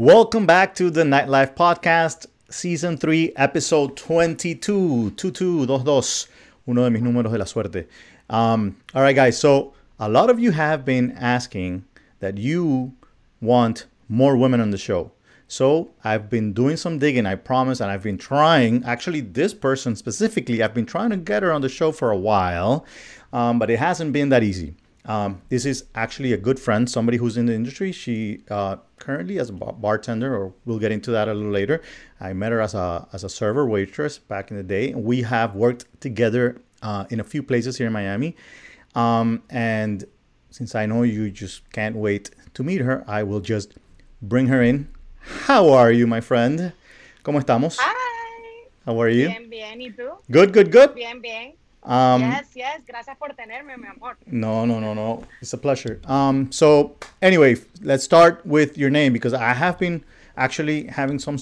Welcome back to the Nightlife Podcast, Season 3, Episode 22. 22, uno de mis números de la suerte. Um, all right, guys. So, a lot of you have been asking that you want more women on the show. So, I've been doing some digging, I promise, and I've been trying. Actually, this person specifically, I've been trying to get her on the show for a while, um, but it hasn't been that easy. Um, this is actually a good friend, somebody who's in the industry. She uh, currently as a bartender, or we'll get into that a little later. I met her as a as a server waitress back in the day. We have worked together uh, in a few places here in Miami, um, and since I know you just can't wait to meet her, I will just bring her in. How are you, my friend? ¿Cómo estamos? Hi. How are you? Bien, bien. ¿Y tú? Good, good, good. Bien, bien. Um, yes, yes. Gracias por tenerme, mi amor. No, no, no, no. It's a pleasure. Um, so anyway, let's start with your name because I have been actually having some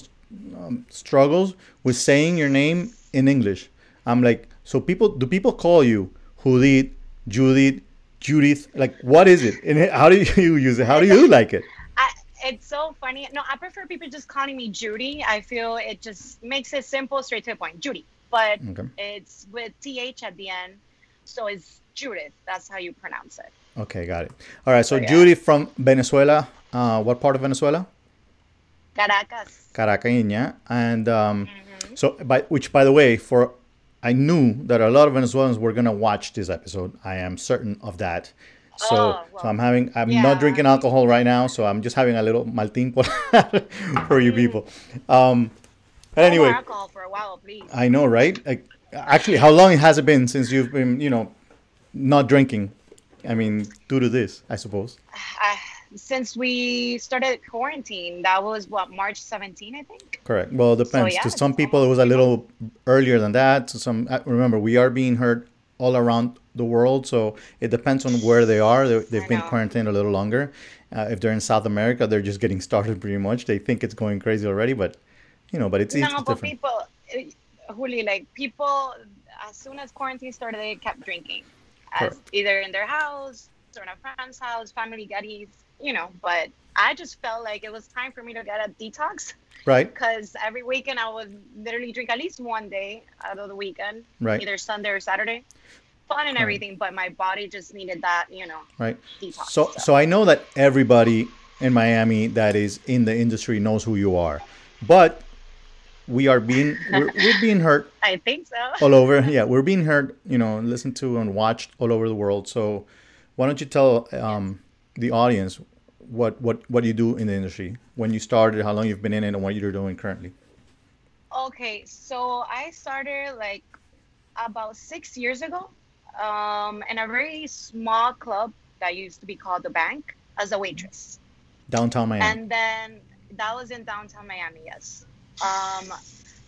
um, struggles with saying your name in English. I'm like, so people, do people call you Judith, Judith, Judith? Like, what is it? And how do you use it? How do you like it? I, it's so funny. No, I prefer people just calling me Judy. I feel it just makes it simple, straight to the point. Judy but okay. it's with th at the end, so it's Judith. That's how you pronounce it. Okay, got it. All right, so, so yeah. from Venezuela. Uh, what part of Venezuela? Caracas. Caracaña, and um, mm-hmm. so by which, by the way, for I knew that a lot of Venezuelans were gonna watch this episode. I am certain of that. So, oh, well, so I'm having, I'm yeah. not drinking alcohol right now, so I'm just having a little maltin for you mm. people. Um, but anyway, alcohol for a while, please. I know, right? Like, actually, how long has it been since you've been, you know, not drinking? I mean, due to this, I suppose. Uh, since we started quarantine, that was what March 17, I think. Correct. Well, it depends. So, yeah, to some people, it was a little earlier than that. To some, uh, remember, we are being heard all around the world, so it depends on where they are. They, have been quarantined a little longer. Uh, if they're in South America, they're just getting started pretty much. They think it's going crazy already, but you know, but it's, no, it's but different. people, uh, Juli, like people, as soon as quarantine started, they kept drinking, as either in their house or in a friend's house, family gutties, you know. But I just felt like it was time for me to get a detox. Right. Because every weekend I would literally drink at least one day out of the weekend, right. either Sunday or Saturday. Fun and right. everything, but my body just needed that, you know, right. Detox, so, so, so I know that everybody in Miami that is in the industry knows who you are, but we are being we're, we're being heard i think so. all over. Yeah we're being heard you know listened to and watched all over the world. So why don't you tell um, the audience what what what you do in the industry? When you started how long you've been in it and what you're doing currently? Okay so i started like about six years ago um, in a very small club that used to be called the bank as a waitress. Downtown miami. And then that was in downtown miami yes um,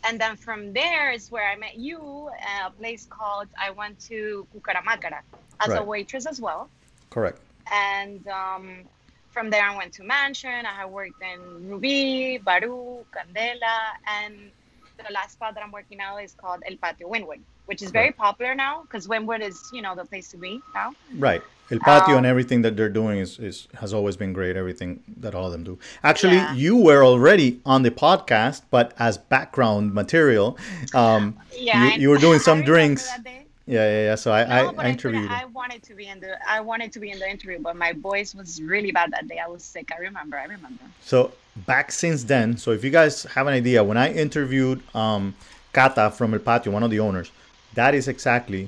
and then from there is where I met you a place called, I went to Cucaramacara as right. a waitress as well. Correct. And um, from there I went to Mansion. I have worked in Ruby, Baru, Candela, and the last spot that I'm working now is called El Patio Wynwood, which is very popular now because Wynwood is, you know, the place to be now. Right. El Patio um, and everything that they're doing is, is has always been great. Everything that all of them do. Actually, yeah. you were already on the podcast, but as background material. Um, yeah, you, you were doing some drinks. Yeah, yeah, yeah. So I, no, I, I interviewed. I, I, wanted to be in the I wanted to be in the interview, but my voice was really bad that day. I was sick. I remember. I remember. So back since then. So if you guys have an idea, when I interviewed um, Kata from El Patio, one of the owners, that is exactly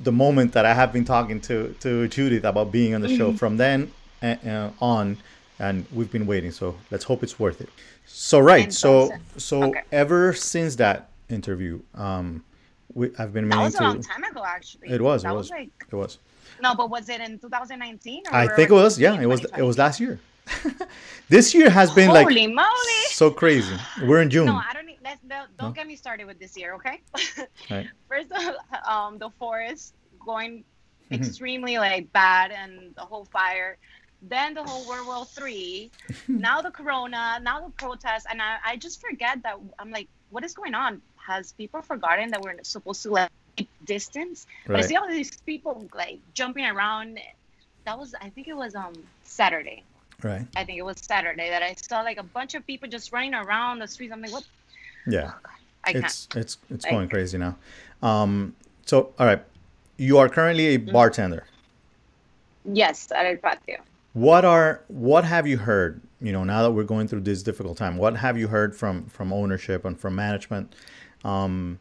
the moment that I have been talking to to Judith about being on the mm-hmm. show. From then uh, uh, on, and we've been waiting. So let's hope it's worth it. So right, so so okay. ever since that interview, um, we I've been meaning that was a long time ago, actually. It was. That it was. was like, it was. No, but was it in 2019? I think it was. Yeah, it was. It was last year. this year has been Holy like moly. so crazy. We're in June. No, I don't. Let's, don't no? get me started with this year, okay? right. First, um, the forest going mm-hmm. extremely like bad, and the whole fire. Then the whole World War Three. now the Corona. Now the protests, and I, I just forget that I'm like, what is going on? Has people forgotten that we're supposed to like distance? Right. But I see all these people like jumping around. That was, I think it was um Saturday. Right. I think it was Saturday that I saw like a bunch of people just running around the streets. I'm like, what? Yeah. I can't. It's it's it's Like- going crazy now. Um. So all right, you are currently a Mm-hmm. bartender. Yes, at El Patio. What are what have you heard? You know, now that we're going through this difficult time, what have you heard from from ownership and from management? Um,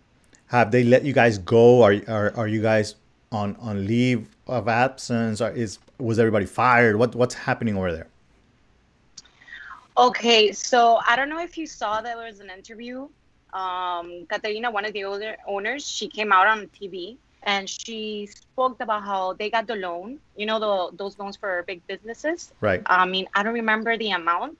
have they let you guys go? Are are, are you guys on on leave of absence? Or is was everybody fired? What what's happening over there? Okay, so I don't know if you saw that there was an interview. Um, Katerina, one of the owner, owners, she came out on TV and she spoke about how they got the loan. You know, the those loans for big businesses. Right. I mean, I don't remember the amount,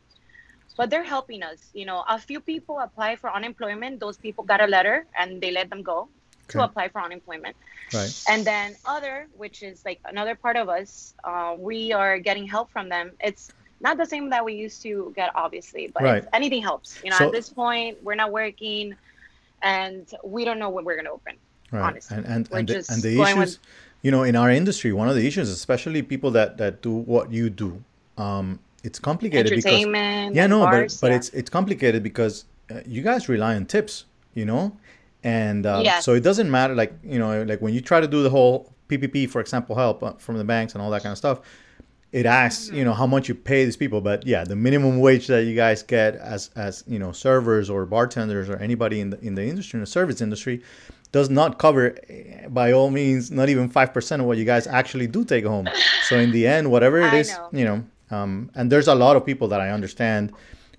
but they're helping us. You know, a few people apply for unemployment. Those people got a letter and they let them go to apply for unemployment. Right. And then other, which is like another part of us, uh, we are getting help from them. It's not the same that we used to get, obviously, but Right. anything helps. You know, So- at this point, we're not working, and we don't know when we're gonna open. Right. honestly. And and We're and the, and the issues, with- you know, in our industry, one of the issues, especially people that that do what you do, um, it's complicated because Entertainment. yeah no bars, but but yeah. it's it's complicated because uh, you guys rely on tips you know and um, Yes. so it doesn't matter like you know like when you try to do the whole ppp for example help uh, from the banks and all that kind of stuff it asks you know how much you pay these people but yeah the minimum wage that you guys get as as you know servers or bartenders or anybody in the in the industry in the service industry does not cover eh, by all means not even 5% of what you guys actually do take home so in the end whatever it is know. you know um, and there's a lot of people that i understand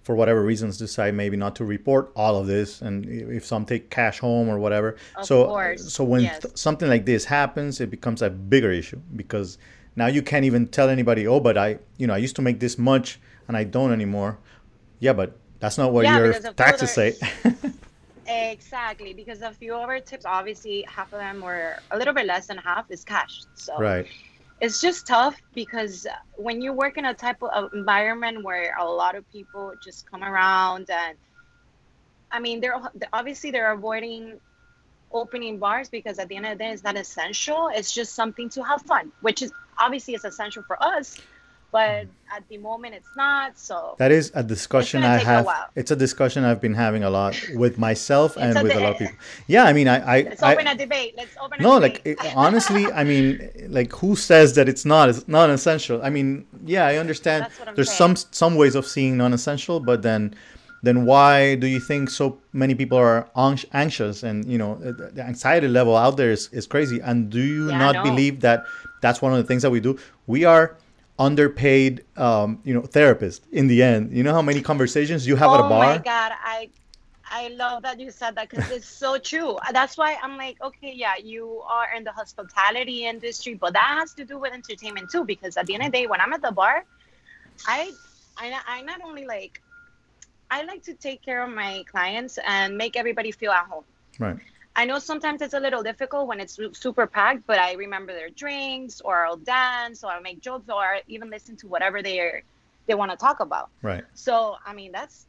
for whatever reasons decide maybe not to report all of this and if some take cash home or whatever Of so course, so when yes. th- something like this happens it becomes a bigger issue because now you can't even tell anybody oh but i you know i used to make this much and i don't anymore. Yeah but that's not what Yeah, your taxes say. Exactly, because a few of our tips, obviously, half of them were a little bit less than half is cash. So right. it's just tough because when you work in a type of environment where a lot of people just come around and i mean they're obviously they're avoiding opening bars because at the end of the day it's not essential. It's just something to have fun which is obviously it's essential for us but at the moment it's not so That is a discussion I take a have. It's a discussion I've been having a lot with myself and a with a lot of people. Yeah, I mean, I, I, let's I open a debate let's open a no, like it, honestly, I mean, like who says that it's not it's not essential? I mean, yeah, I understand. That's what I'm There's saying. some some ways of seeing non-essential, but then then why do you think so many people are anxious and you know the anxiety level out there is, is crazy and do you Yeah, not know. believe that that's one of the things that we do. We are underpaid um, you know therapists in the end. You know how many conversations you have at a bar? oh my god i i love that you said that because it's so true. That's why i'm like okay yeah you are in the hospitality industry but that has to do with entertainment too because at the end of the day when i'm at the bar i i, I not only like i like to take care of my clients and make everybody feel at home. Right I know sometimes it's a little difficult when it's super packed, but I remember their drinks, or I'll dance, or I'll make jokes, or even listen to whatever they they want to talk about. right So I mean, that's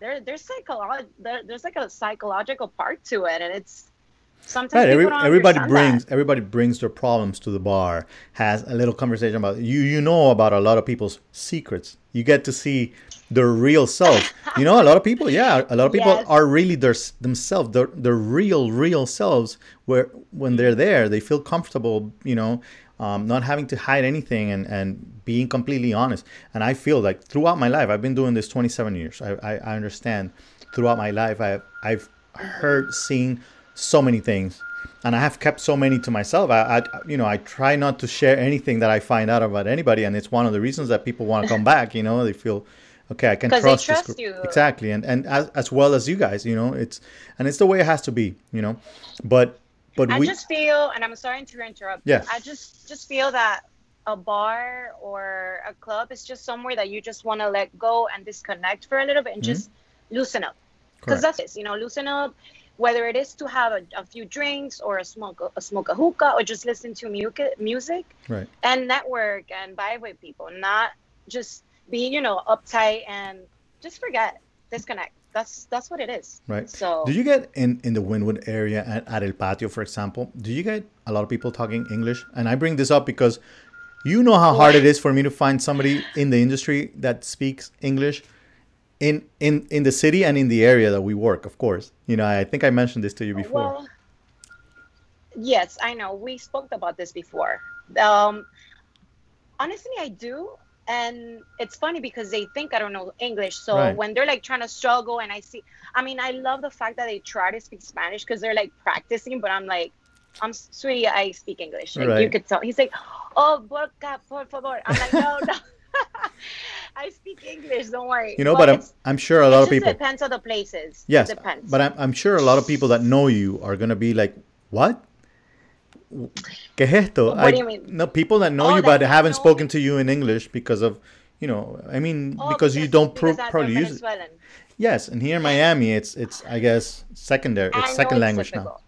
there. There's psycholo- there, There's like a psychological part to it, and it's sometimes Right, every, everybody brings that. everybody brings their problems to the bar. Has a little conversation about you. You know about a lot of people's secrets. You get to see their real self. You know, a lot of people. Yeah, a lot of people Yes. are really their themselves, their their real real selves. Where when they're there, they feel comfortable. You know, um, not having to hide anything and and being completely honest. And I feel like throughout my life, I've been doing this 27 years. I I, I understand. Throughout my life, I I've heard, seen so many things and i have kept so many to myself I, I you know i try not to share anything that i find out about anybody and it's one of the reasons that people want to come back you know they feel okay i can trust, trust this you. exactly and and as, as well as you guys you know it's and it's the way it has to be you know but but I we just feel, and I'm sorry to interrupt. Yeah. I just just feel that a bar or a club is just somewhere that you just want to let go and disconnect for a little bit and mm-hmm. just loosen up. Because that's it, you know, loosen up. Whether it is to have a, a few drinks or a smoke a smoke a hookah or just listen to mu- music right and network and vibe with people, not just be you know uptight and just forget disconnect. That's that's what it is. right So do you get in in the Wynwood area at, at El Patio, for example? Do you get a lot of people talking English? And I bring this up because You know how hard it is for me to find somebody in the industry that speaks English in in in the city and in the area that we work. Of course, you know. I think I mentioned this to you before. Well, yes, I know. We spoke about this before. Um, honestly, I do. And it's funny because they think I don't know English. So Right. when they're like trying to struggle, and I see, I mean, I love the fact that they try to speak Spanish because they're like practicing, but I'm like, I'm sweetie, I speak English. Like, You could tell. He's like, oh, boca, por favor. I'm like, no, no. I speak English. Don't worry. you know, but I'm I'm sure a lot of people. depends on the places. Yes, It depends. but I'm I'm sure a lot of people that know you are gonna be like, what? ¿Qué es esto? What do you mean? No, people that know Oh, you but haven't spoken me. to you in English because of, you know, I mean, Oh, because you don't pro- probably use it. Yes, and here in Miami, it's it's I guess secondary, it's second it's language now,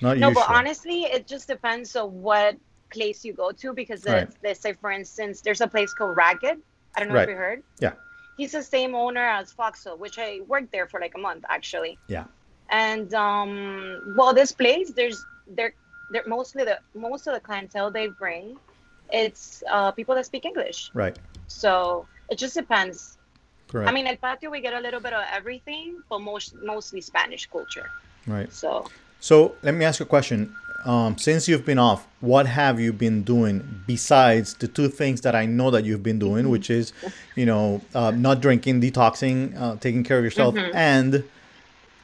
not No, usual. but honestly, it just depends on what place you go to because Right. let's say, for instance, there's a place called Ragged. I don't know Right. if you heard. Yeah. He's the same owner as Foxhole, which I worked there for like a month actually. Yeah. And um, well, this place, there's they're they're mostly the most of the clientele they bring, it's uh, people that speak English. Right, So it just depends. correct. I mean, El Patio, we get a little bit of everything, but most mostly Spanish culture. right. So So let me ask you a question. Um, since you've been off, what have you been doing besides the two things that I know that you've been doing, which is, you know, uh, not drinking, detoxing, uh, taking care of yourself, and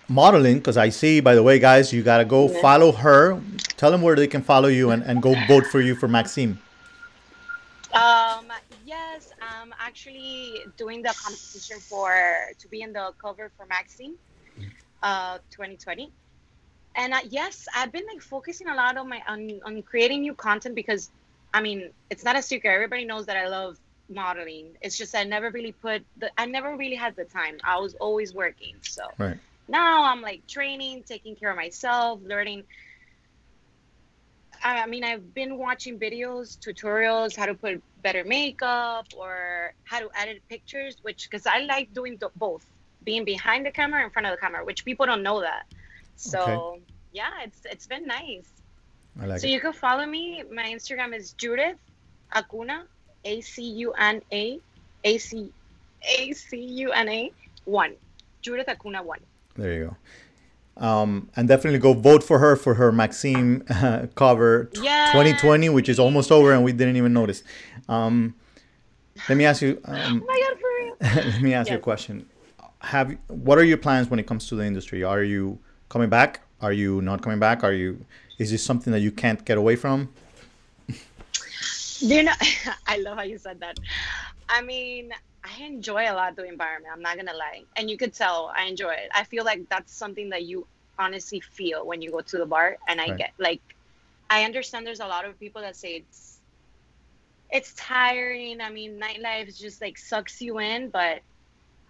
modeling? Because I see, by the way, guys, you gotta go Yeah. follow her. Tell them where they can follow you and, and go vote for you for Maxim. Um, yes, I'm actually doing the competition for to be in the cover for Maxim uh, 2020. And uh, yes, I've been like focusing a lot on my on, on creating new content because, I mean, it's not a secret. Everybody knows that I love modeling. It's just I never really put the I never really had the time. I was always working. So Right. now I'm like training, taking care of myself, learning. I I mean, I've been watching videos, tutorials, how to put better makeup or how to edit pictures, which because I like doing the, both, being behind the camera, and in front of the camera, which people don't know that. So yeah, it's it's been nice. I like So it. you can follow me. My Instagram is Judith Acuna, A C U N A, A C A C U N A one, Judith Acuna one. There you go. Um, and definitely go vote for her for her Maxim uh, cover t- Yes, 2020, which is almost over and we didn't even notice. Um, let me ask you. Um, Oh my god, for real. let me ask you a question. Have what are your plans when it comes to the industry? Are you coming back? Are you not coming back? Are you? Is this something that you can't get away from? You know, I love how you said that. I mean, I enjoy a lot the environment. I'm not gonna lie, and you could tell I enjoy it. I feel like that's something that you honestly feel when you go to the bar, and I Right. get like, I understand there's a lot of people that say it's it's tiring. I mean, nightlife just like sucks you in, but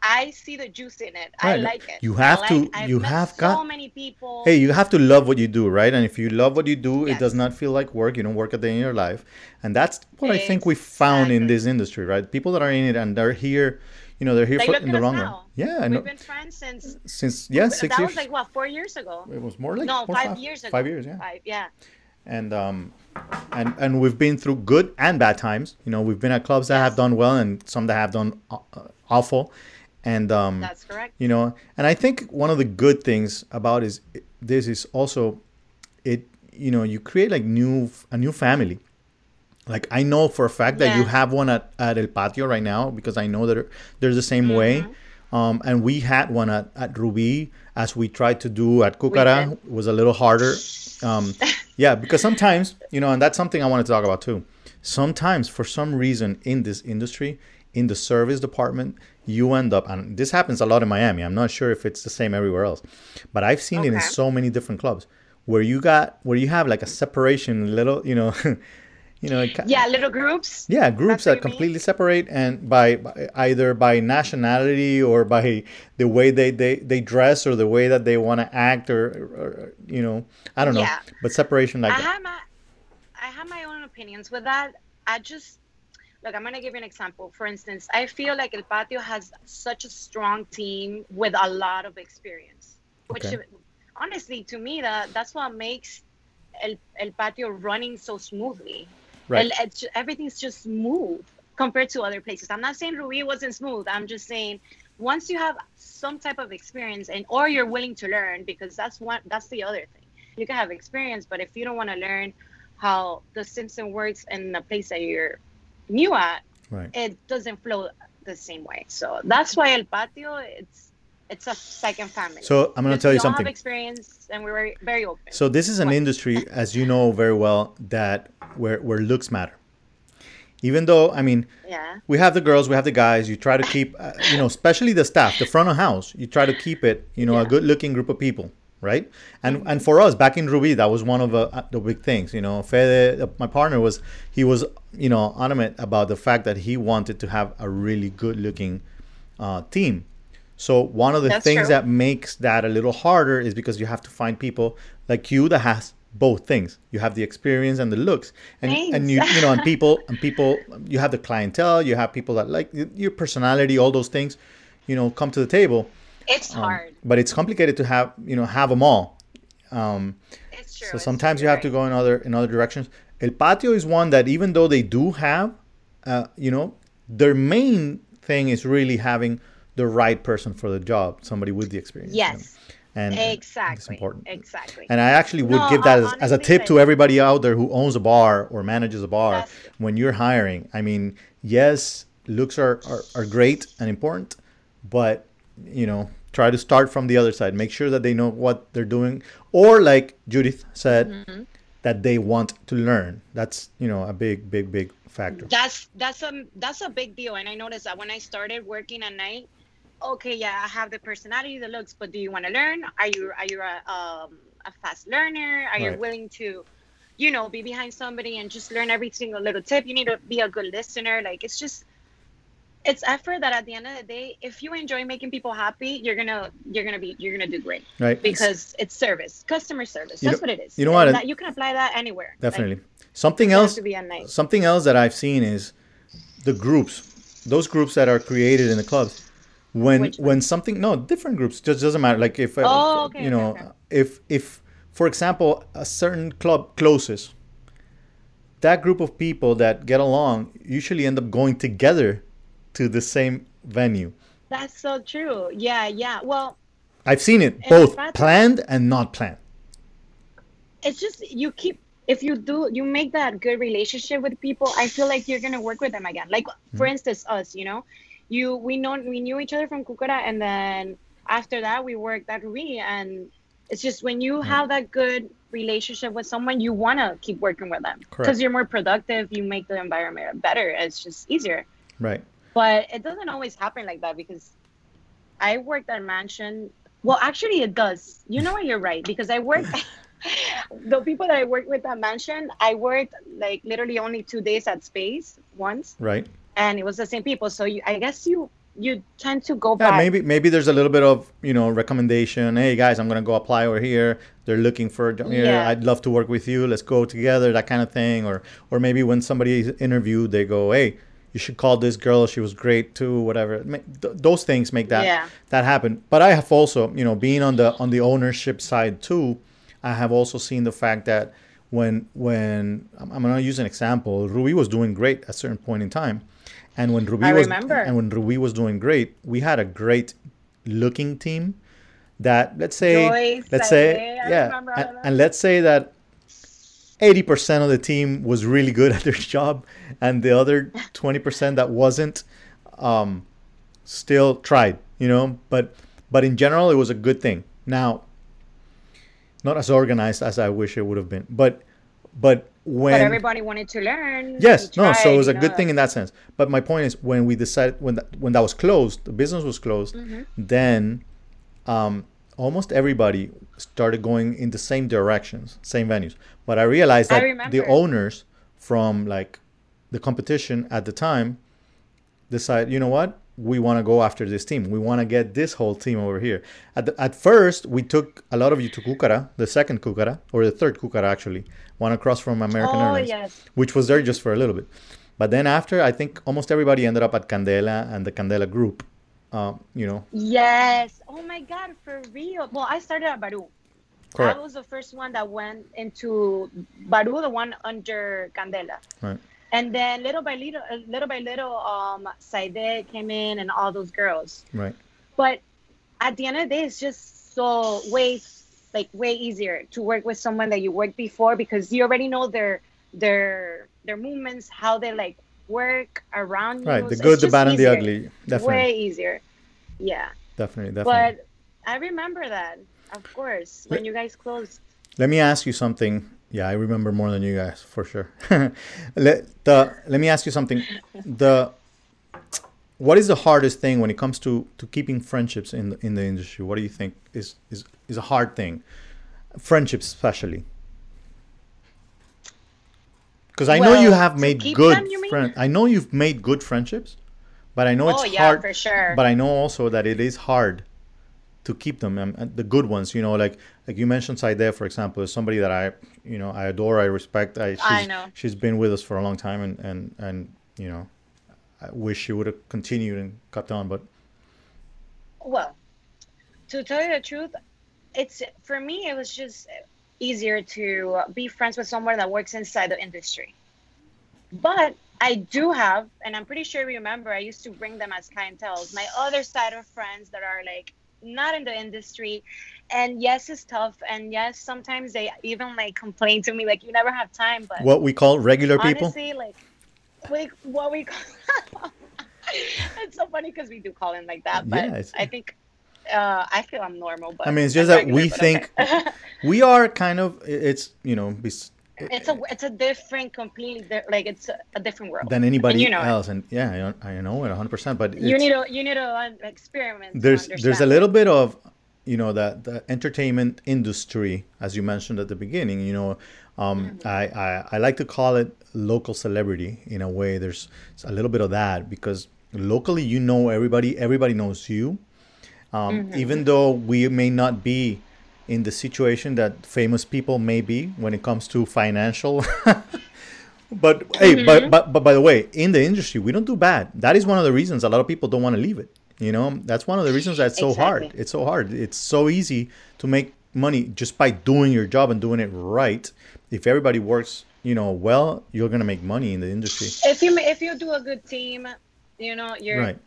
I see the juice in it. I like it. You have like- to- I've you have so got- people. Hey, you have to love what you do, right? And if you love what you do, it does not feel like work. You don't work a day in your life, and that's what I think we found in this industry, right? People that are in it and they're here, you know, they're here like, for in the wrong long run. Yeah, I We've know. been friends since Since yeah, six that years. was like what four years ago. it was more like no, five years ago. Five years, yeah. Five, yeah. and um and and we've been through good and bad times you know we've been at clubs that have done well and some that have done uh, awful and um That's correct. you know and i think one of the good things about is this is also it you know you create like new a new family like i know for a fact that you have one at, at el patio right now because i know that they're the same way Mm-hmm. um, and we had one at, at ruby as we tried to do at cucara. It was a little harder um, yeah because sometimes you know and that's something i want to talk about too sometimes for some reason in this industry in the service department you end up and this happens a lot in miami i'm not sure if it's the same everywhere else but i've seen it in so many different clubs where you got where you have like a separation little you know you know it Yeah, little groups. yeah groups that you mean? completely separate and by, by either by nationality or by the way they they, they dress or the way that they want to act or, or, or, you know i don't know Yeah. but separation like I that have my I have my own opinions with that. I just look. I'm gonna give you an example. For instance, I feel like El Patio has such a strong team with a lot of experience, which Okay. honestly, to me, that that's what makes El, El Patio running so smoothly. Right. And it's, everything's just smooth compared to other places. I'm not saying Rui wasn't smooth. I'm just saying once you have some type of experience and or you're willing to learn because that's one that's the other thing. You can have experience, but if you don't want to learn how the system works in the place that you're new at, Right. it doesn't flow the same way. So that's why El Patio it's it's a second family. So I'm gonna tell we you something. experience and we're very, open. So this is an industry, as you know very well, that where where looks matter. Even though, I mean, yeah. we have the girls, we have the guys. You try to keep, uh, you know, especially the staff, the front of house. You try to keep it, you know, a good-looking group of people, right? And and for us back in Ruby, that was one of uh, the big things. You know, Fede, uh, my partner was he was, you know, adamant about the fact that he wanted to have a really good-looking uh, team. So one of the That's things true. that makes that a little harder is because you have to find people like you that has both things. You have the experience and the looks, and and you you know and people and people you have the clientele. You have people that like your personality, all those things, you know, come to the table. It's Um, hard. but it's complicated to have you know have them all. Um, It's true. so sometimes true, you have right. to go in other in other directions. El patio is one that even though they do have, uh, you know, their main thing is really having the right person for the job, somebody with the experience. you know. Yes. and Exactly. it's important. Exactly. And I actually would No, give that as, as a tip to everybody out there who owns a bar or manages a bar That's- when you're hiring. I mean, yes, looks are, are, are great and important, but you know, try to start from the other side. Make sure that they know what they're doing, or like Judith said, Mm-hmm. that they want to learn. That's you know a big, big, big factor. that's that's a that's a big deal and i noticed that when i started working at night okay yeah i have the personality the looks but do you want to learn are you are you a, um, a fast learner are you willing to you know be behind somebody and just learn every single little tip you need to be a good listener like it's just it's effort that at the end of the day if you enjoy making people happy you're gonna you're gonna be you're gonna do great Right. because it's service customer service You that's know- what it is you know what, that, you can apply that anywhere Like, Definitely. Something else. to be at night Something else that I've seen is the groups, those groups that are created in the clubs. When Which when something no different groups just doesn't matter. Like if uh, Oh, okay, you know okay, okay. if if for example a certain club closes, that group of people that get along usually end up going together to the same venue. That's so true. Yeah, yeah. Well, I've seen it both that's- planned and not planned. it's just you keep if you do you make that good relationship with people, I feel like you're gonna work with them again. Like for Mm-hmm. instance, us, you know, you we know we knew each other from Kukura, and then after that we worked at Rui, and it's just when you have that good relationship with someone, you wanna keep working with them because you're more productive. You make the environment better. It's just easier. Right. But it doesn't always happen like that because I worked at mansion. Well, actually, it does. You know what? You're right because I worked. the people that I worked with at mansion, I worked like literally only two days at space once, Right. and it was the same people. So you, I guess you you tend to go Yeah, back. maybe maybe there's a little bit of you know recommendation. Hey guys, I'm gonna go apply over here. They're looking for here. Yeah. I'd love to work with you. Let's go together. That kind of thing. Or or maybe when somebody is interviewed, they go, hey, you should call this girl. She was great too. Whatever. Th- those things make that Yeah. that happen. But I have also you know being on the on the ownership side too. I have also seen the fact that when when I'm, I'm gonna use an example. Ruby was doing great at a certain point in time. And when Ruby I was remember. and when Ruby was doing great, we had a great looking team that let's say Joyce, let's say yeah and, and let's say that 80% of the team was really good at their job and the other 20% that wasn't um, still tried you know but but in general it was a good thing now not as organized as i wish it would have been but but when but everybody wanted to learn. Yes, no, so it was a good know. thing in that sense. But my point is, when we decided when that, when that was closed, the business was closed, Mm-hmm. then um, almost everybody started going in the same directions, same venues. But I realized I that the owners from like the competition at the time decide, you know what, we want to go after this team. We want to get this whole team over here. At, the, at first, we took a lot of you to Cucara, the second Cucara, or the third Cucara actually, one across from American Oh Airlines yes. which was there just for a little bit. But then after, I think almost everybody ended up at Candela and the Candela group. Um, you know, Yes. Oh my God, for real. Well, I started at Baru. Correct. I was the first one that went into Baru, the one under Candela. Right. And then little by little, uh, little by little, um, Saide came in and all those girls. Right. But at the end of the day, it's just so way, like way easier to work with someone that you worked before because you already know their their their movements, how they like work around you. Right. The good, it's the bad, and the ugly. Definitely. Way easier. Yeah. Definitely. Definitely. But I remember that, of course, when you guys closed. Let me ask you something. Yeah, I remember more than you guys for sure. let the let me ask you something. The what is the hardest thing when it comes to to keeping friendships in the, in the industry? What do you think is is is a hard thing? Friendships, especially. Because I know you have made good them, you mean? friends. I know you've made good friendships, but I know oh, it's Oh, yeah, hard. for sure. But I know also that it is hard to keep them and, and the good ones you know like like you mentioned Saideh for example is somebody that I you know I adore I respect I she's, I know. she's been with us for a long time and and and you know I wish she would have continued and kept on but Well, to tell you the truth, it's for me. It was just easier to be friends with someone that works inside the industry. But I do have, and I'm pretty sure you remember, I used to bring them as clientele. My other side of friends that are like not in the industry, and yes, it's tough, and yes, sometimes they even like complain to me like you never have time. But what we call regular people honestly, like we what we call it's so funny because we do call him like that, but I think uh, I feel I'm normal. But I mean it's I'm just that regular, we think okay. we are kind of it's you know bes- it's a it's a different, completely di- like it's a, a different world than anybody you know it. else and yeah I, I know it 100% but You need to you need to uh, experiment. there's there's a little bit of you know that the entertainment industry as you mentioned at the beginning you know um, I, I i like to call it local celebrity in a way there's a little bit of that because locally you know everybody everybody knows you um, even though we may not be in the situation that famous people may be when it comes to financial but hey but, but but by the way in the industry we don't do bad. That is one of the reasons a lot of people don't want to leave it you know? That's one of the reasons that's so hard. It's so hard. It's so easy to make money just by doing your job and doing it right. If everybody works you know well you're gonna make money in the industry. If you if you do a good team, you know you're right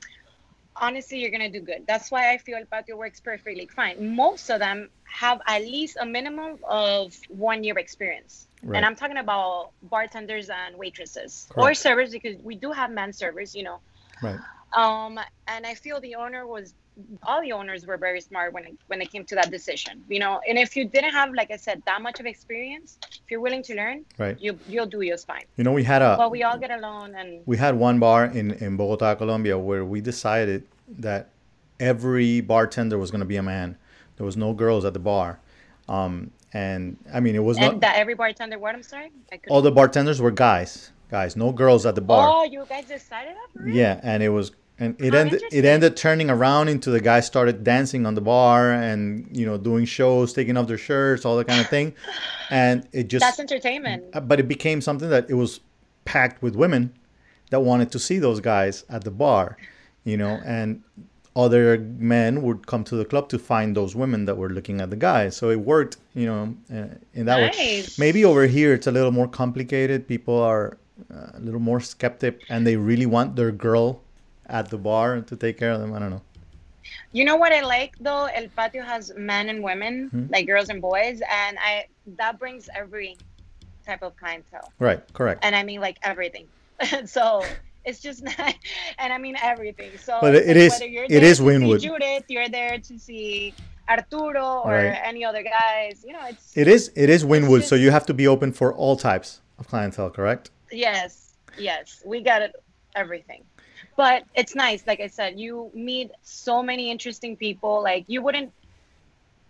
honestly you're gonna do good. That's why I feel El Patio works perfectly fine. Most of them have at least a minimum of one year experience. Right. And I'm talking about bartenders and waitresses or servers because we do have men servers, you know. right Um, and I feel the owner was all the owners were very smart when it, when it came to that decision, you know. And if you didn't have, like I said, that much of experience, if you're willing to learn, right you you'll do yours fine. you know we had a But we all get along, and we had one bar in, in Bogota, Colombia, where we decided that every bartender was going to be a man. There was no girls at the bar. Um, and I mean, it was and not, that every bartender. What I'm sorry, I all the bartenders were guys, guys, no girls at the bar. Oh, you guys decided that? For? Yeah. And it was, and it How ended, it ended turning around into the guys started dancing on the bar and, you know, doing shows, taking off their shirts, all that kind of thing. And it just, That's entertainment. Uh, but it became something that it was packed with women that wanted to see those guys at the bar, you know, and other men would come to the club to find those women that were looking at the guys. So it worked, you know, uh, in that way. Maybe over here it's a little more complicated. People are uh, a little more skeptic and they really want their girl at the bar to take care of them. I don't know. You know what I like though? El Patio has men and women, Hmm. like girls and boys, and I that brings every type of clientele. Right, correct. and I mean like everything. so it's just not, and I mean everything. So But it- is- whether you're it there is to Wynwood. See Judith, you're there to see Arturo or Right. any other guys. You know, it's It is it is Wynwood, so you have to be open for all types of clientele, correct? yes, yes, we got it, everything. But it's nice, like I said, you meet so many interesting people. Like you wouldn't,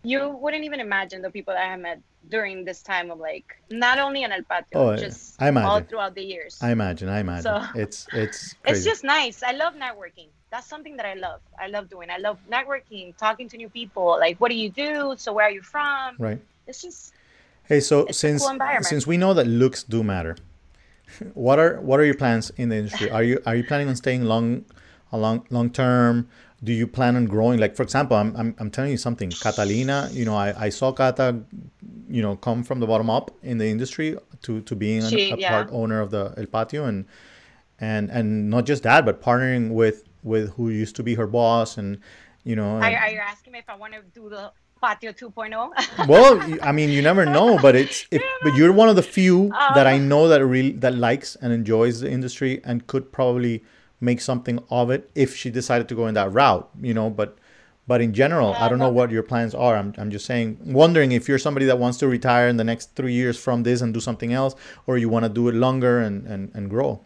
you wouldn't even imagine the people that I have met during this time of like not only in El Patio, Oh, just I imagine. all throughout the years. I imagine, I imagine. So- it's it's crazy. It's just nice. I love networking. That's something that I love. I love doing. I love networking, talking to new people. Like, what do you do? So, where are you from? right. It's just Hey, so It's a since cool environment. since we know that looks do matter, what are what are your plans in the industry? Are you are you planning on staying long, a long long term? Do you plan on growing? Like for example, I'm I'm, I'm telling you something. Catalina, you know, I, I saw Cata you know come from the bottom up in the industry to to being She- a, a yeah. part owner of the El Patio and and and not just that, but partnering with with who used to be her boss and you know. Are, are you asking me if I want to do the patio oh? 2.0? well, I mean, you never know, but it's if, but you're one of the few that I know that really that likes and enjoys the industry and could probably make something of it if she decided to go in that route, you know. But but in general, I don't know what your plans are. I'm I'm just saying, wondering if you're somebody that wants to retire in the next three years from this and do something else, or you want to do it longer and and and grow.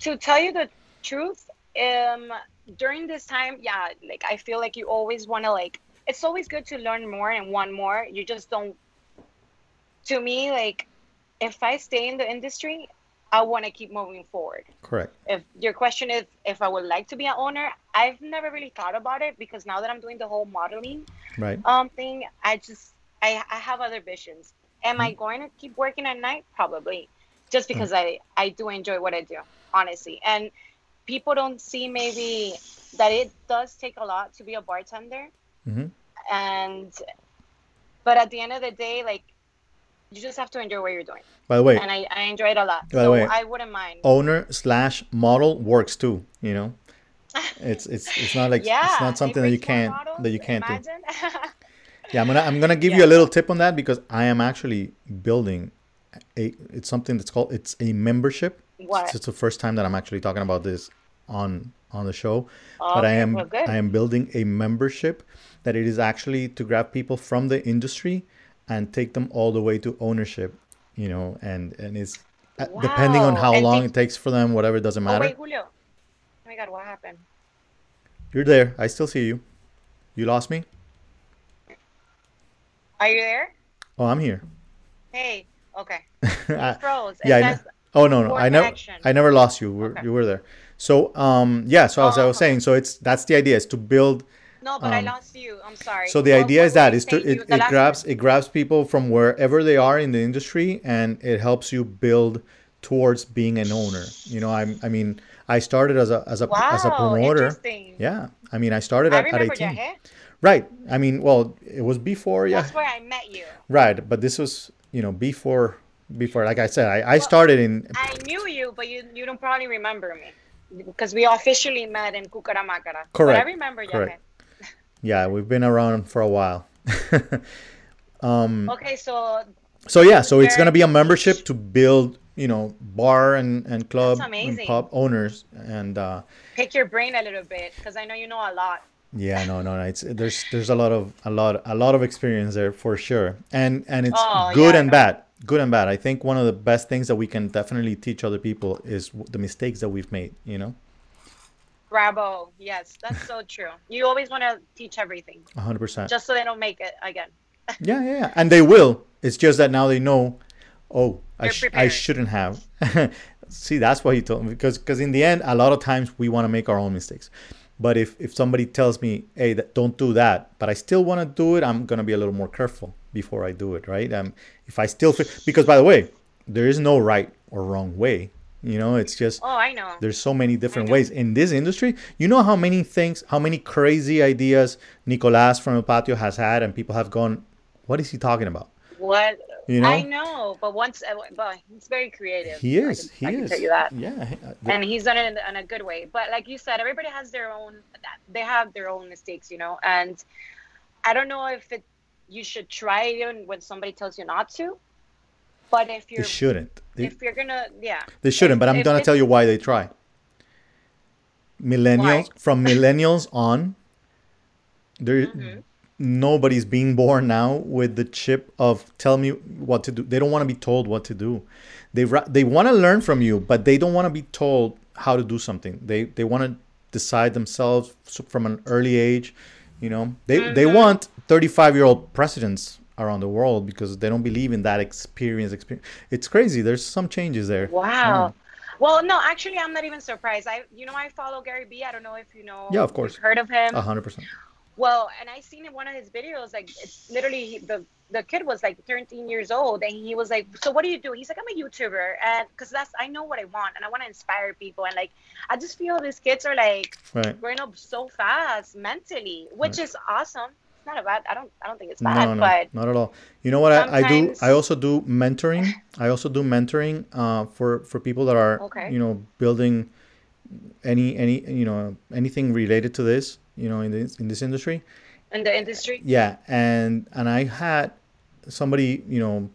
to tell you the truth, um, during this time, yeah, like I feel like you always want to like. It's always good to learn more and want more. You just don't. To me, like, if I stay in the industry, I want to keep moving forward. Correct. If your question is if I would like to be an owner, I've never really thought about it because now that I'm doing the whole modeling Right. um thing, I just I, I have other visions. Am I going to keep working at night? Probably, just because I I do enjoy what I do, honestly. And people don't see maybe that it does take a lot to be a bartender, hmm and but at the end of the day, like you just have to enjoy what you're doing, By the way, and I I enjoy it a lot. By the way- I wouldn't mind. owner slash model works too. You know, it's it's it's not like yeah, it's not something that you can't models, that you can't do. Yeah, I'm gonna I'm gonna give you a little tip on that because I am actually building a it's something that's called it's a membership. What? It's the first time that I'm actually talking about this on on the show. but I am well. I am building a membership that it is actually to grab people from the industry and take them all the way to ownership, you know, and and it's uh, depending on how And long they- it takes for them, whatever, it doesn't oh matter. wait, Julio. Oh my God, what happened? You're there. I still see you. You lost me? Are you there? Oh, I'm here. Hey. Okay. I- Froze. yeah. Oh no, no, I never. I never lost you. We're, Okay. You were there. So, um, yeah. So as I was Oh. saying, so it's that's the idea is to build. No, but I Um, lost you. I'm sorry. So the What- idea is that you to it, it grabs it grabs people from wherever they are in the industry and it helps you build towards being an owner. You know, I'm I mean, I started as a as a as a promoter. interesting. Yeah, I mean, I started I at, at 18. Yahe. Right. I mean, well, it was before. Yeah. That's where I met you. Right. But this was you know before before like I said, I, I started in I knew you, but you you don't probably remember me because we officially met in Cucaramácara. But I remember Yahe. correct. Yeah we've been around for a while. Okay, so So yeah, so it's gonna be a membership to build, you know, bar and, and club and pub owners, and uh, pick your brain a little bit because I know you know a lot. yeah, no, no, no, it's there's there's a lot of a lot a lot of experience there for sure, and and it's Oh, good yeah, and bad, good and bad. I think one of the best things that we can definitely teach other people is the mistakes that we've made. You know, Bravo. Yes, that's so true. You always want to teach everything hundred percent. just so they don't make it again. Yeah, yeah, yeah, and they will. It's just that now they know. Oh, I, sh- I shouldn't have. See, that's what he told me because because in the end, a lot of times we want to make our own mistakes. But if if somebody tells me, hey, that, don't do that, but I still want to do it, I'm gonna be a little more careful before I do it, right? Um, if I still because by the way, there is no right or wrong way. You know, it's just Oh, I know. there's so many different ways in this industry. You know how many things, how many crazy ideas Nicolas from El Patio has had, and people have gone, "What is he talking about?" What? You know? I know, but once, uh, but he's very creative. He I is. can- he I can is. tell you that. Yeah. uh, and he's done it in, in a good way. But like you said, everybody has their own. They have their own mistakes, you know. And I don't know if it you should try even when somebody tells you not to. But if they you're shouldn't. They, if you're gonna yeah they shouldn't. if- But I'm gonna tell you why they try. Millennials, Why? from millennials on, there Mm-hmm. nobody's being born now with the chip of tell me what to do. They don't want to be told what to do. They they want to learn from you, but they don't want to be told how to do something. They they want to decide themselves from an early age. You know, they they Mm-hmm. want 35 year old presidents around the world because they don't believe in that experience. Experience. It's crazy. There's some changes there. wow well no actually i'm not even surprised i you know i follow Gary Vee i don't know if you know Yeah, of course. heard of him hundred percent. Well, and I seen in one of his videos, like it's literally he, the the kid was like 13 years old, and he was like, "So what do you do?" He's like, "I'm a YouTuber," and because that's I know what I want, and I want to inspire people, and like I just feel these kids are like Right. growing up so fast mentally, which is awesome. Not a bad. I don't. I don't think it's bad. no, no, but not at all. You know what I, I do? I also do mentoring. I also do mentoring uh, for for people that are Okay. you know building any any you know anything related to this you know in this in this industry. in the industry. Yeah, and and I had somebody you know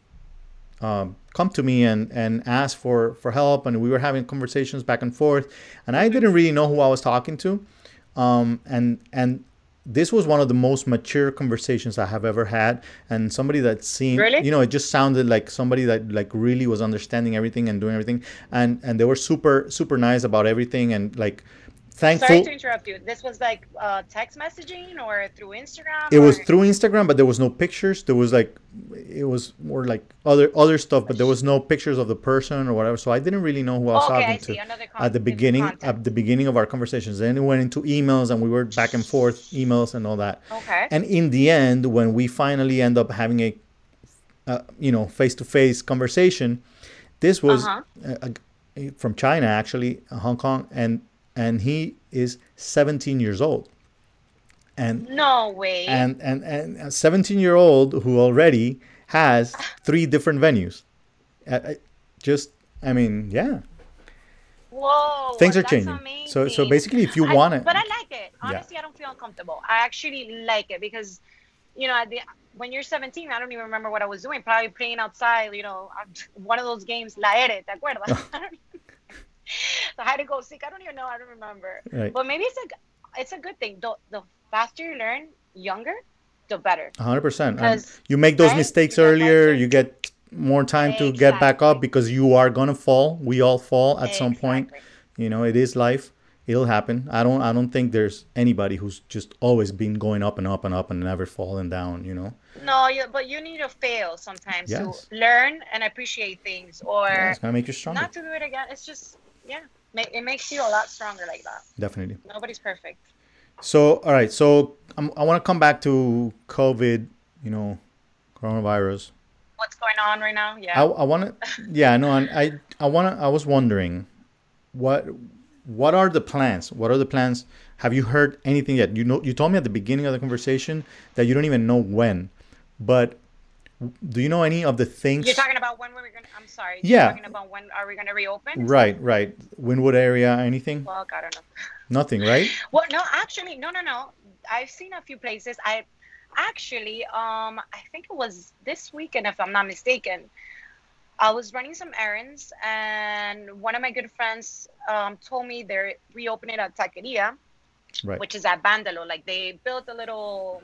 um, come to me and and ask for for help, and we were having conversations back and forth, and I didn't really know who I was talking to, um, and and this was one of the most mature conversations I have ever had, and somebody that seemed, Really? you know, it just sounded like somebody that like really was understanding everything and doing everything, and and they were super super nice about everything, and like thankful. Sorry to interrupt you. This was like uh, text messaging or through Instagram. It was through Instagram, but there was no pictures. There was like, it was more like other other stuff, but there was no pictures of the person or whatever. So I didn't really know who I was Okay, talking see. to at the beginning. content. At the beginning of our conversations, then it went into emails, and we were back and forth emails and all that. Okay. And in the end, when we finally end up having a, uh, you know, face to face conversation, this was Uh-huh. a- a- from China actually, uh, Hong Kong, and and he is 17 years old, and no way. and and and a 17 year old who already has three different venues Uh, uh, just i mean yeah Whoa. things are changing so so basically if you I- want it But I like it. Honestly, I don't feel uncomfortable. I actually like it because, you know, at the, when you're 17, I don't even remember what I was doing. Probably playing outside, you know, one of those games, La Ere, ¿te acuerdas? The hide and go seek. I don't even know. I don't remember. Right. But maybe it's a, it's a good thing. The, the faster you learn, younger, the better. 100% Because, you make those right, mistakes you earlier you get more time to get back up because you are gonna fall we all fall at some point you know it is life it'll happen i don't i don't think there's anybody who's just always been going up and up and up and never falling down you know No, you, but you need to fail sometimes Yes. to learn and appreciate things, or yeah, it's gonna make you stronger not to do it again. It's just yeah, it makes you a lot stronger like that. definitely Nobody's perfect. So, all right. So, um, I want to come back to COVID, you know, coronavirus. What's going on right now? I, Yeah. I want to, yeah, no, and I, I want to, I was wondering, what, what are the plans? What are the plans? Have you heard anything yet? You know, you told me at the beginning of the conversation that you don't even know when, but do you know any of the things? You're talking about when we're gonna. I'm sorry. Yeah. You're talking about when are we gonna reopen? Right, right. Wynwood area, anything? Well, I don't know. Nothing, right? Well, no, actually, no, no, no. I've seen a few places. I actually, um, I think it was this weekend, if I'm not mistaken. I was running some errands, and one of my good friends um, told me they're reopening a taqueria, Right. which is at Bandalo. Like they built a little,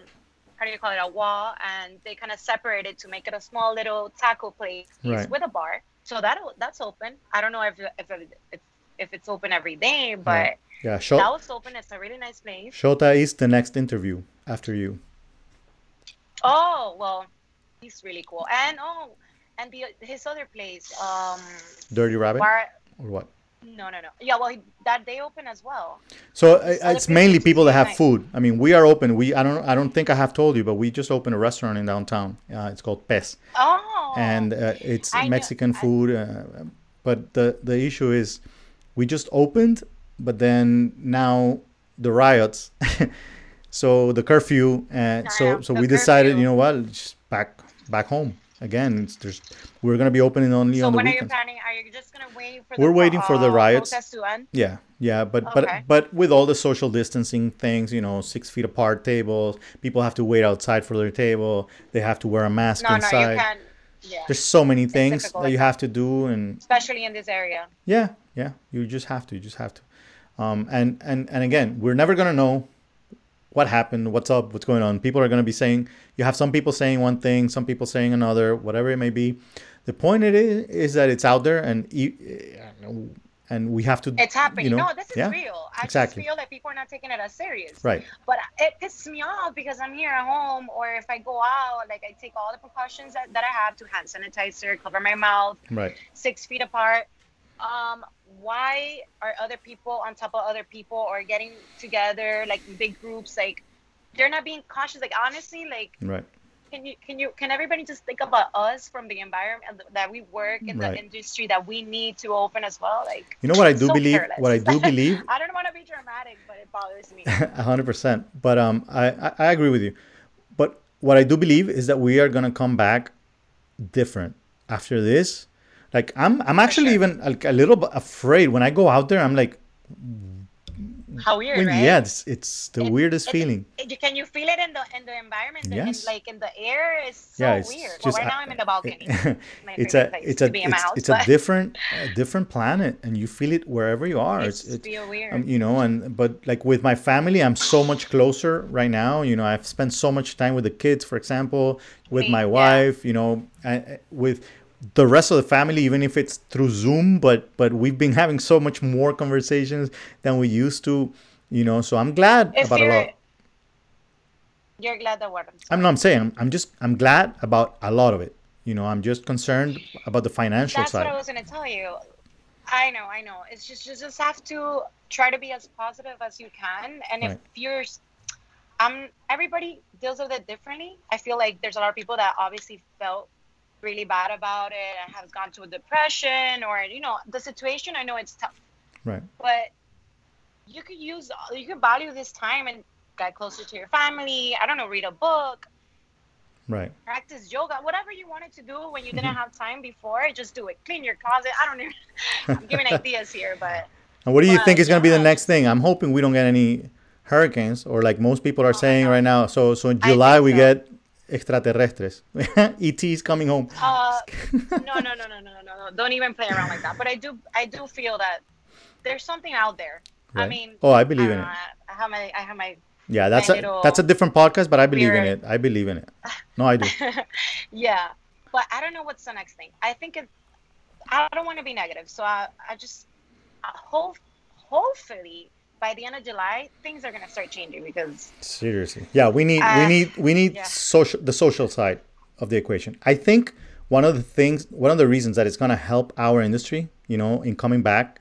do you call it, a wall, and they kind of separated it to make it a small little taco place Right. with a bar. So that that's open. I don't know if if if, if it's open every day, but Yeah. Yeah. that Shota, was open. It's a really nice place. Shota is the next interview after you. Oh well, he's really cool. And oh, and the his other place, um, Dirty Rabbit bar. or what? No, no, no. Yeah, well, that they open as well. So uh, Other it's mainly people that have night. food. I mean, we are open. We I don't I don't think I have told you, but we just opened a restaurant in downtown. Uh, it's called Pes, Oh. and uh, it's I Mexican I- food. Uh, but the the issue is, we just opened, but then now the riots, so the curfew, and so so the we decided, you know what, just back back home again. It's, there's we're gonna be opening only so on the So when are you planning? Are you just gonna wait for? The We're the, waiting for the uh, riots. to end? Yeah, yeah, but Okay. but but with all the social distancing things, you know, six feet apart tables, people have to wait outside for their table. They have to wear a mask No, no, inside. you can't. Yeah, There's so many things difficult that you have to do, and especially in this area. yeah, yeah, you just have to, you just have to. Um, and and and again, we're never gonna know what happened, what's up, what's going on. People are gonna be saying, you have some people saying one thing, some people saying another, whatever it may be. The point it is is that it's out there, and e- eh, and we have to. It's happening. You know, no, this is yeah, real. I exactly. just feel that people are not taking it as serious. Right. But it pisses me off because I'm here at home, or if I go out, like I take all the precautions that, that I have to hand sanitizer, cover my mouth, Right. six feet apart. Um, why are other people on top of other people or getting together like big groups? Like they're not being cautious. Like honestly, like Right. can you can you can everybody just think about us from the environment that we work in Right. the industry that we need to open as well? Like You know what I do So believe? careless. What I do believe, I don't want to be dramatic, but it bothers me. a hundred percent. But um, I, I I agree with you. But what I do believe is that we are gonna come back different after this. Like I'm, I'm actually sure. even like a little bit afraid when I go out there. I'm like, How weird, when, right? yeah, it's, it's the It- weirdest it- feeling. it- can you feel it in the in the environment? The- in, like in the air, it's so yeah, it's weird. just well, right a- now I'm in the balcony. it's a it's a be in my it's, house, it's a different a different planet, and you feel it wherever you are. it's, It's, feel weird. um, you know, and but like with my family, I'm so much closer right now. You know, I've spent so much time with the kids, for example, with Me, my yeah. wife. You know, I- I- with the rest of the family, even if it's through Zoom. But but we've been having so much more conversations than we used to. You know, so I'm glad if about a lot. you're glad that what I'm I'm not I'm saying I'm, I'm just I'm glad about a lot of it. You know, I'm just concerned about the financial That's side. what I was gonna tell you. I know, I know. It's just you just have to try to be as positive as you can. And if you're, um, everybody deals with it differently. I feel like there's a lot of people that obviously felt really bad about it and have gone to a depression or you know the situation. I know it's tough, right. but you could use you could value this time and get closer to your family. I don't know, read a book, Right. practice yoga, whatever you wanted to do when you didn't mm-hmm. have time before, just do it. Clean your closet. I don't even. I'm giving ideas here, but And what do you Well, think is going to be the next thing? I'm hoping we don't get any hurricanes, or like most people are Oh, saying right now. So, so in July we so. get extraterrestres. ET is coming home. uh, no, no, no, no, no, no, no. Don't even play around like that. But I do, I do feel that there's something out there. I mean, oh, I believe in uh, it. I have my, I have my. Yeah, that's a that's a different podcast, but I believe in it. I believe in it. No, I do. yeah, but I don't know what's the next thing. I think it. I don't want to be negative, so I, I just I hope, hopefully by the end of July things are gonna start changing because Seriously. Yeah, we need we Uh, need we need yeah. social the social side of the equation. I think one of the things one of the reasons that it's going to help our industry, you know, in coming back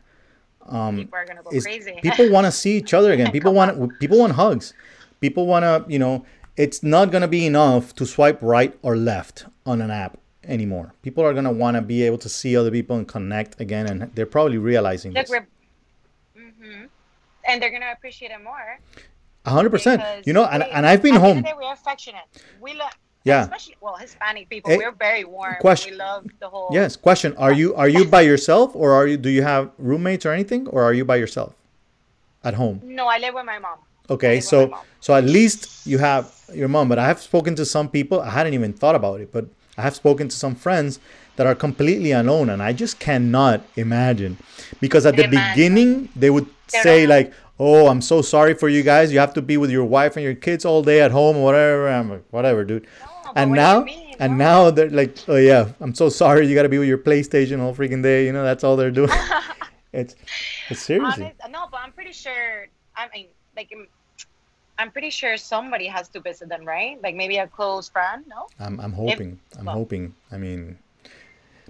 people are gonna go crazy. people want to see each other again. People want people want hugs. People want to, you know, it's not going to be enough to swipe right or left on an app anymore. People are going to want to be able to see other people and connect again and they're probably realizing Look, this. we're, and they're gonna appreciate it more. 100%. You know, and, we- and I've been home. day, we're affectionate. We love, Yeah. especially well, Hispanic people. Hey, we're very warm. question- We love the whole. Yes, question. Are you are you by yourself or are you do you have roommates or anything or are you by yourself at home? No, I live with my mom. Okay, so so at least you have your mom, but I have spoken to some people. I hadn't even thought about it, but I have spoken to some friends that are completely unknown and I just cannot imagine because at the Imagine. beginning they would They're say like, "Oh, I'm so sorry for you guys. You have to be with your wife and your kids all day at home, whatever." I'm like, "Whatever, dude." and what do you now, and No. now they're like, "Oh yeah, I'm so sorry. You got to be with your PlayStation all freaking day." You know, that's all they're doing. it's it's seriously. Honest, no, but I'm pretty sure. I mean, like, I'm- I'm pretty sure somebody has to visit them, right? Like maybe a close friend. No. I'm I'm hoping. I'm well- hoping. I mean,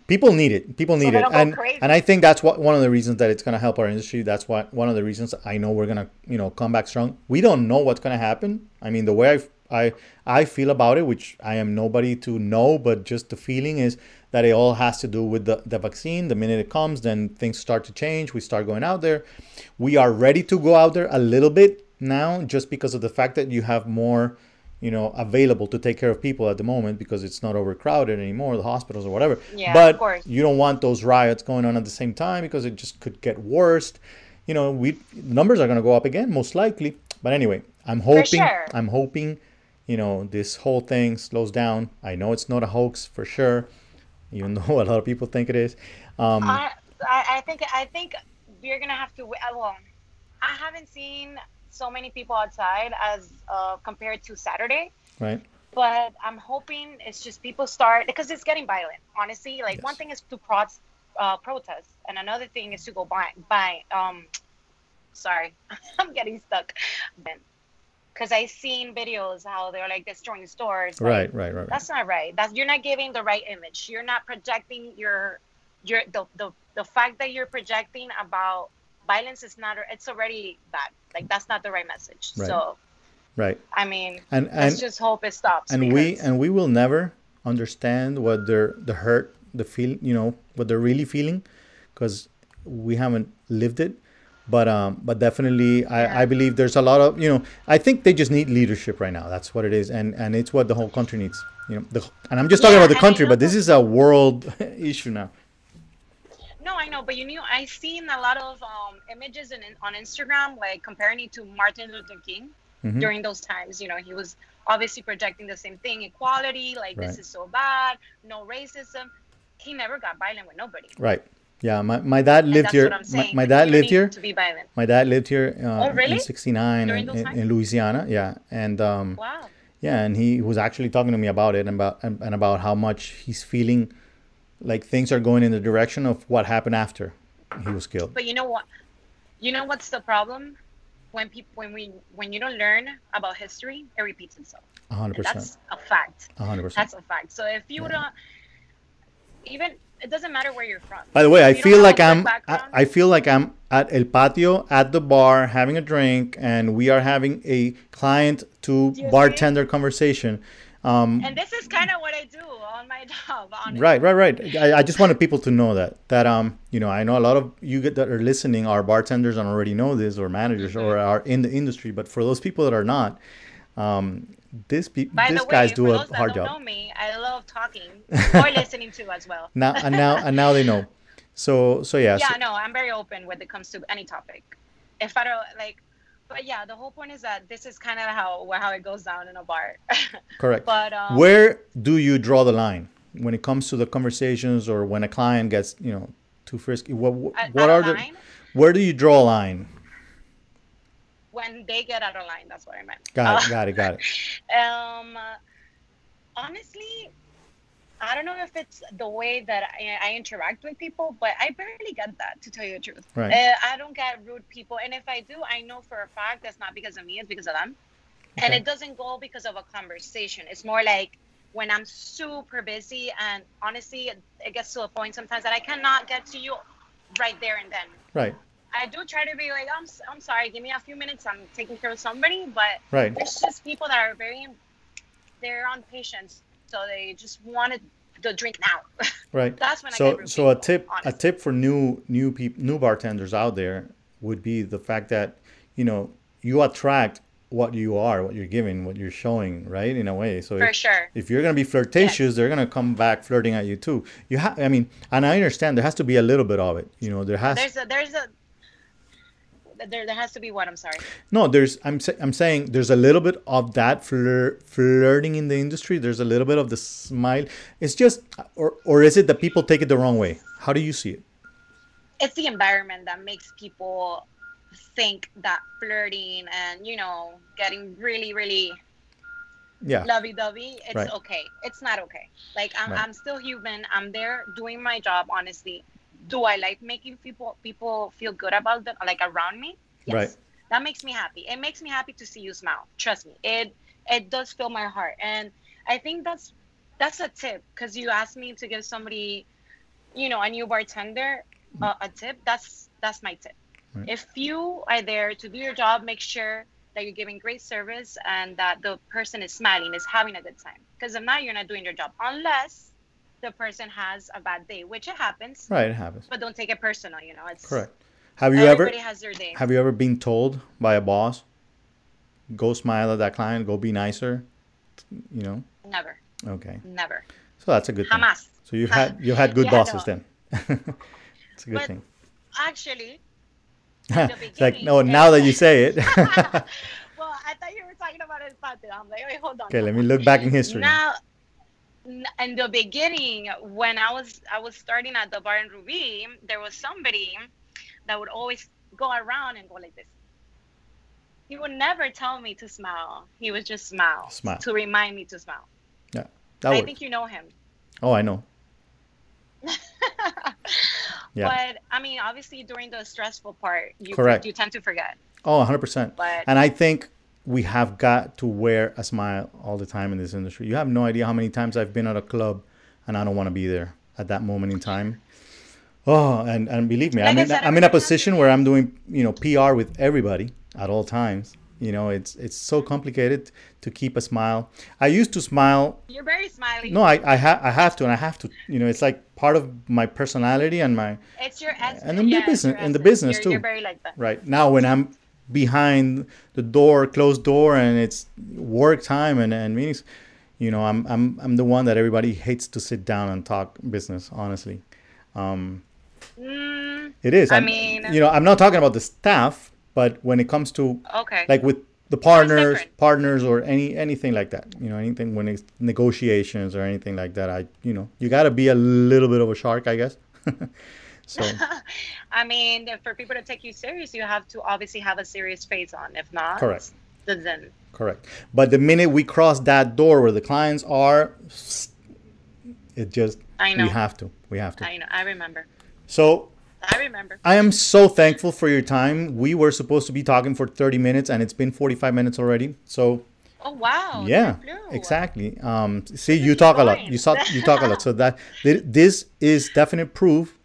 people need it. People need they it, and and I think that's what one of the reasons that it's going to help our industry. That's what one of the reasons I know we're going to you know come back strong. We don't know what's going to happen. I mean, the way I I I feel about it, which I am nobody to know, but just the feeling is that it all has to do with the, the vaccine. The minute it comes, then things start to change. We start going out there. We are ready to go out there a little bit now, just because of the fact that you have more you know available to take care of people at the moment because it's not overcrowded anymore the hospitals or whatever Yeah, but of course. you don't want those riots going on at the same time because it just could get worse you know we numbers are going to go up again most likely but anyway i'm hoping sure. i'm hoping you know this whole thing slows down i know it's not a hoax for sure even though a lot of people think it is um, I, I think I think we're gonna have to. Well, I haven't seen so many people outside as uh, compared to Saturday. right but I'm hoping it's just people start because it's getting violent. Honestly, like one thing is to pro- uh, protest, and another thing is to go buy buy. Um, sorry, I'm getting stuck. Because I seen videos how they're like destroying stores. like, right right right, right. That's not right. That's you're not giving the right image. You're not projecting your your the the, the fact that you're projecting about violence is not. It's already bad. Like that's not the right message. Right. So right I mean, and and let's just hope it stops. and we and we will never understand what they're the hurt the feel you know what they're really feeling because we haven't lived it but um, but definitely, I, I believe there's a lot of you know. I think they just need leadership right now. That's what it is, and and it's what the whole country needs. You know, the, and I'm just talking Yeah, about the country, but this is a world issue now. No, I know, but you knew I seen a lot of um, images in, on Instagram, like comparing it to Martin Luther King Mhm. during those times. You know, he was obviously projecting the same thing: equality, like Right. this is so bad, no racism. He never got violent with nobody. Right. Yeah. My, my dad lived that's here. what I'm My, saying. my dad lived here. to be violent. My dad lived here uh, Oh, really? in '69 in, those in, times? in Louisiana. Yeah, and um, Wow. yeah, and he was actually talking to me about it and about and, and about how much he's feeling like things are going in the direction of what happened after he was killed. But you know what? You know what's the problem? When people, when we, when you don't learn about history, it repeats itself. A hundred And percent. that's a fact. A hundred percent. That's a fact. So if you don't, even it doesn't matter where you're from. By the way, I If you don't feel like I'm I, I feel like I'm at El Patio at the bar having a drink, and we are having a client to bartender conversation. Um, and this is kind of what I do on my job. Honestly. Right, right, right. I, I just wanted people to know that that um you know I know a lot of you get- that are listening are bartenders and already know this or managers or Mm-hmm. are in the industry, but for those people that are not, um this pe- By these way, guys do a hard job. know me, I love talking or listening to as well. Now and now and now they know. So so yeah. yeah, so- no, I'm very open when it comes to any topic. If I don't like, but yeah, the whole point is that this is kind of how how it goes down in a bar. correct. but um, Where do you draw the line when it comes to the conversations or when a client gets you know too frisky? What what, are the where do you draw a line? when they get out of line, that's what I meant. Got it, Uh, got it, got it. Um, honestly, I don't know if it's the way that I, I interact with people, but I barely get that, to tell you the truth. Right. Uh, I don't get rude people, and if I do, I know for a fact that's not because of me; it's because of them. And it doesn't go because of a conversation. It's more like when I'm super busy, and honestly, it, gets to a point sometimes that I cannot get to you right there and then. Right, I do try to be like, I'm, I'm sorry, give me a few minutes. I'm taking care of somebody, but right. there's just people that are very they're on patience so they just wanted the drink now Right. That's when I so get so a tip a tip for new new people new bartenders out there would be the fact that you know you attract what you are, what you're giving, what you're showing, right? In a way. So for if, sure if you're gonna be flirtatious, they're gonna come back flirting at you too. You have, I mean, and I understand there has to be a little bit of it. You know, there has there's a there's a there, there has to be one. i'm sorry no. There's I'm I'm saying there's a little bit of that flir- flirting in the industry. There's a little bit of the smile. It's just, or or is it that people take it the wrong way? How do you see it? it's the environment that makes people think that flirting and you know getting really really Yeah. lovey-dovey it's Right. okay it's not okay like I'm, Right. I'm still human i'm there doing my job honestly do i like making people people feel good about them like around me? Yes. Right. that makes me happy. It makes me happy to see you smile. Trust me. It it does fill my heart. And i think that's that's a tip because you asked me to give somebody you know a new bartender uh, a tip that's that's my tip. Right. if you are there to do your job make sure that you're giving great service and that the person is smiling is having a good time. Because if not you're not doing your job unless the person has a bad day which it happens Right. It happens. but don't take it personal you know it's Correct. Have you ever everybody has their day have you ever been told by a boss, go smile at that client, go be nicer? You know. never Okay. never So that's a good thing. Jamás. So you've had you had good Yeah, bosses no. then. it's a good But thing. actually it's like no, yeah. now that you say it. well i thought you were talking about patio i'm like wait hold on okay, let me look back in history. now in the beginning when i was i was starting at the bar in ruby there was somebody that would always go around and go like this he would never tell me to smile he would just smile, Smile. to remind me to smile That i works. think you know him Oh, I know. Yeah. but i mean obviously during the stressful part you Correct. you tend to forget Oh, 100%. But- and I think we have got to wear a smile all the time in this industry. You have no idea how many times I've been at a club and I don't want to be there at that moment in time. Oh, and, and believe me, Like I'm I in, said, I'm in a position where I'm doing, you know, PR with everybody at all times. You know, it's it's so complicated to keep a smile. I used to smile. You're very smiley. No, I I, ha- I have to, and I have to. You know, it's like part of my personality and my It's your essence. And in the yeah, it's business- in the business, you're, too. You're very like that. right now when I'm behind the door, closed door, and it's work time and, and meetings. You know, I'm I'm I'm the one that everybody hates to sit down and talk business. Honestly, um, Mm, it is. I I'm- mean- you know, I'm not talking about the staff, but when it comes to okay. like with the partners partners or any anything like that you know anything when it's negotiations or anything like that i you know you got to be a little bit of a shark i guess so I mean, for people to take you serious, you have to obviously have a serious face on. If not, Correct. Then correct but the minute we cross that door where the clients are it just I know. we have to we have to I know. I remember. so I remember. I am so thankful for your time. We were supposed to be talking for 30 minutes and it's been 45 minutes already. So Oh wow. yeah exactly um see you talk a lot you saw you talk a lot so that this is definite proof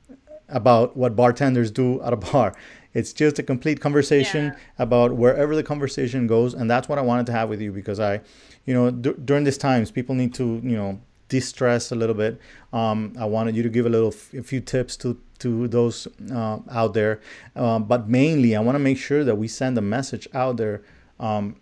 about what bartenders do at a bar it's just a complete conversation Yeah. about wherever the conversation goes and that's what i wanted to have with you because i you know d- during these times people need to you know distress a little bit um, i wanted you to give a little f- a few tips to to those uh, out there um, but mainly i want to make sure that we send a message out there um,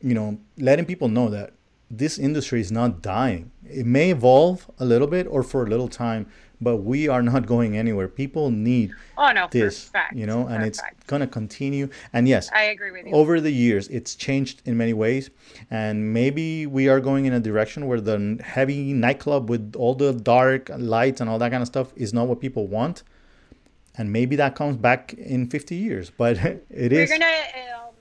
you know, letting people know that this industry is not dying. It may evolve a little bit or for a little time, but we are not going anywhere. People need Oh no, this, for fact. you know, and it's fact. going to continue. And yes, I agree with you. over the years, it's changed in many ways. And maybe we are going in a direction where the heavy nightclub with all the dark lights and all that kind of stuff is not what people want. And maybe that comes back in 50 years, but it We're is gonna. Um,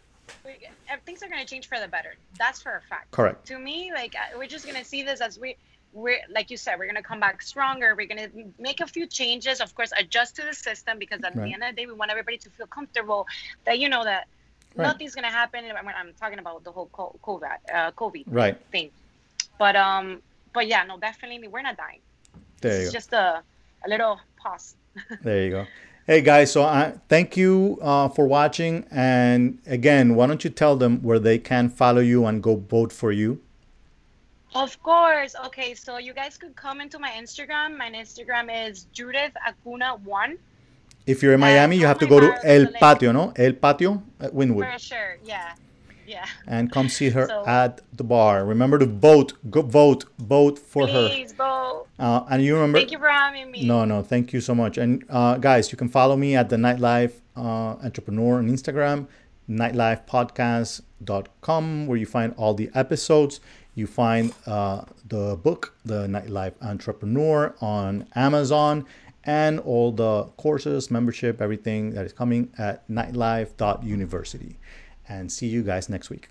we, uh, things are gonna change for the better. That's for a fact. correct. To me, like uh, we're just gonna see this as we. We're like you said, we're gonna come back stronger. We're gonna make a few changes, of course, adjust to the system because at Right. the end of the day, we want everybody to feel comfortable that you know that Right. nothing's gonna happen. When I'm talking about the whole COVID, uh, COVID Right. thing. But um, but yeah, no, definitely we're not dying. There you It's go. just a a little pause. There you go. Hey guys, so I thank you uh, for watching. And again, why don't you tell them where they can follow you and go vote for you? Of course. Okay, so you guys could come into my Instagram. My Instagram is Judith Acuña one If you're in Uh, Miami, you have to go to El. Patio, no? El Patio at Wynwood, for sure. Yeah, yeah. and come see her So- at the bar. Remember to vote. Go vote. Vote for her. Please, vote. Uh, and you remember. Thank you for having me. No, no, thank you so much. And uh, guys, you can follow me at the Nightlife uh, Entrepreneur on Instagram, nightlifepodcast.com, where you find all the episodes. You find uh, the book, The Nightlife Entrepreneur, on Amazon, and all the courses, membership, everything that is coming at nightlife.university. And see you guys next week.